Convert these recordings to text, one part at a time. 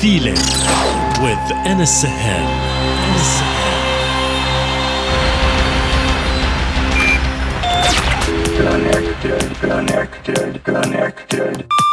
feeling with Anas Sahel. Connected, connected, connected.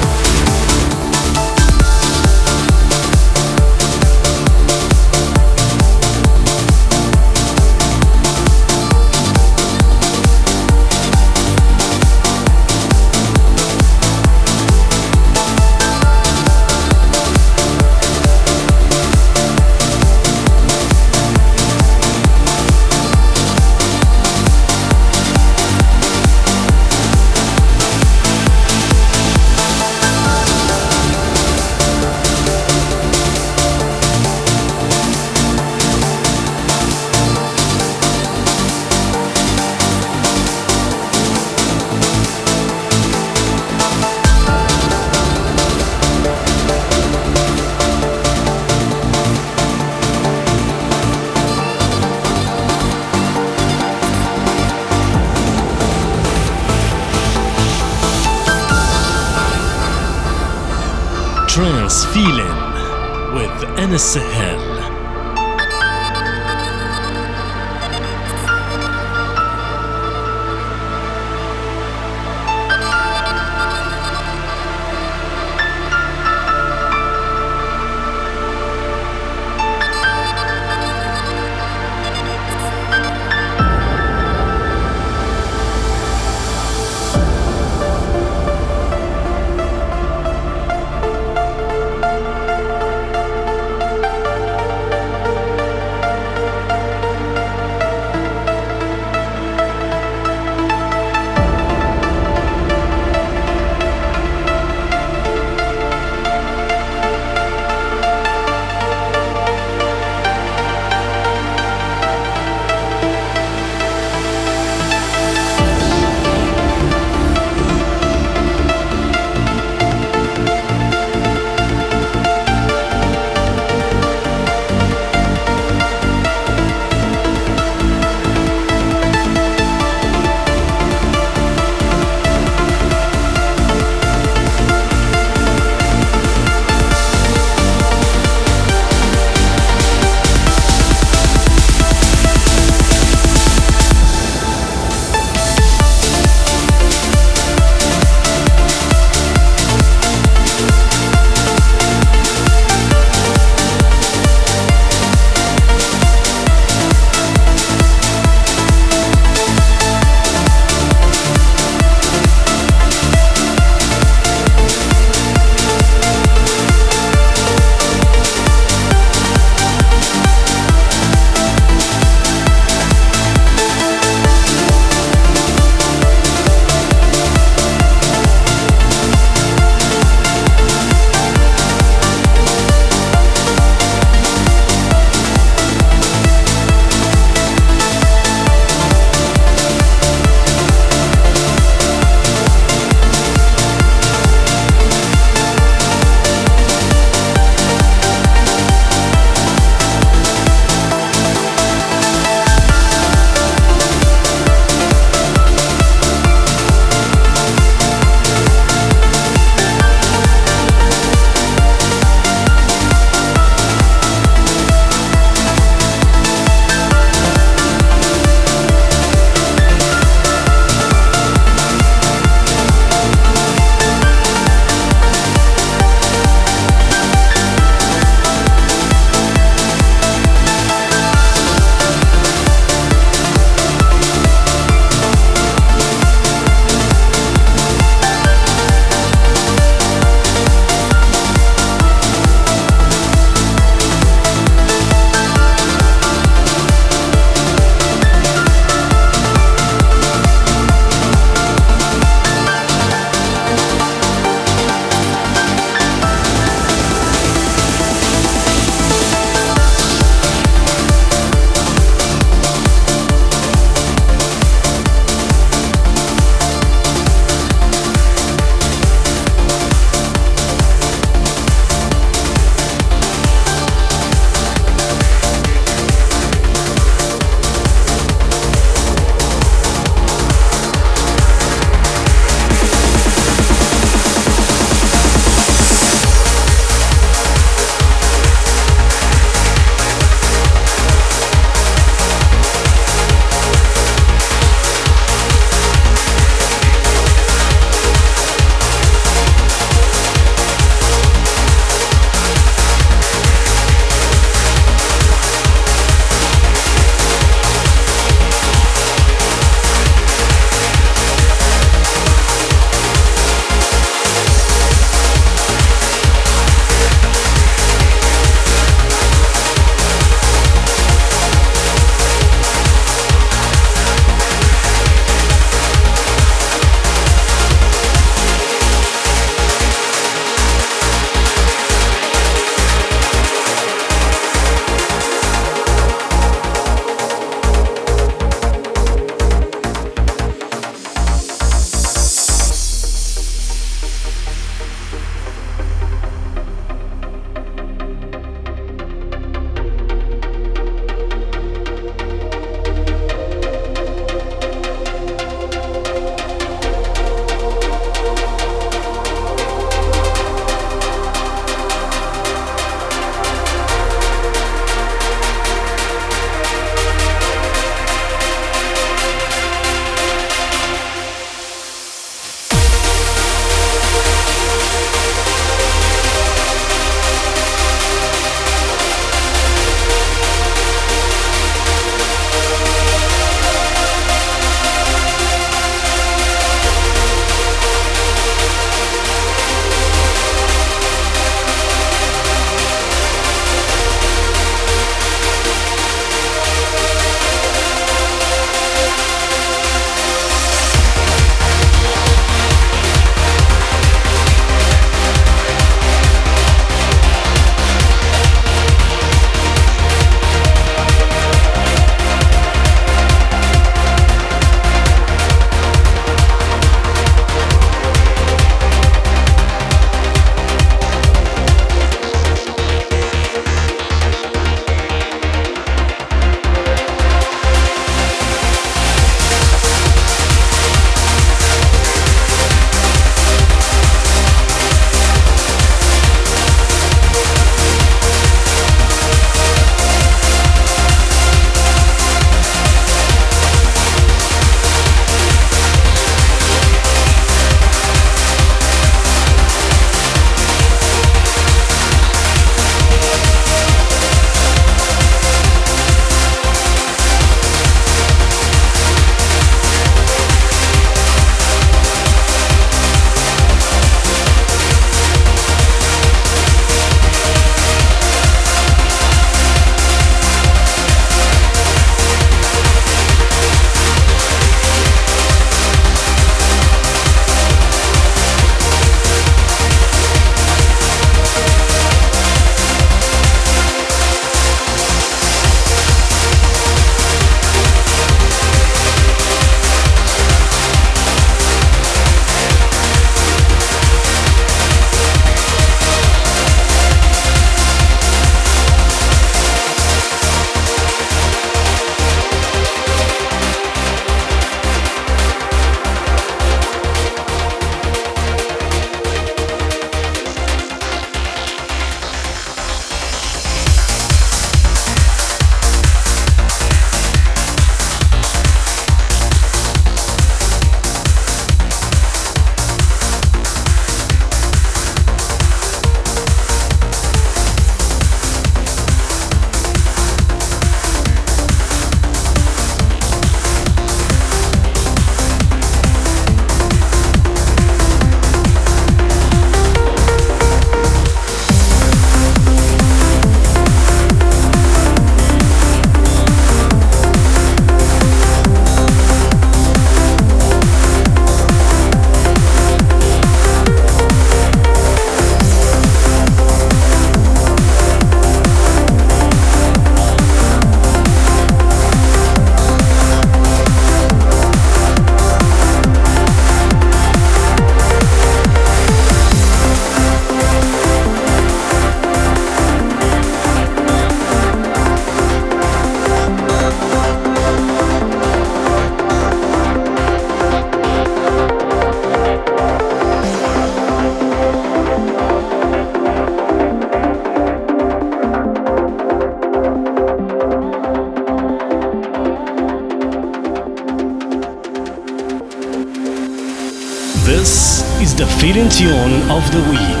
Intention of the Week.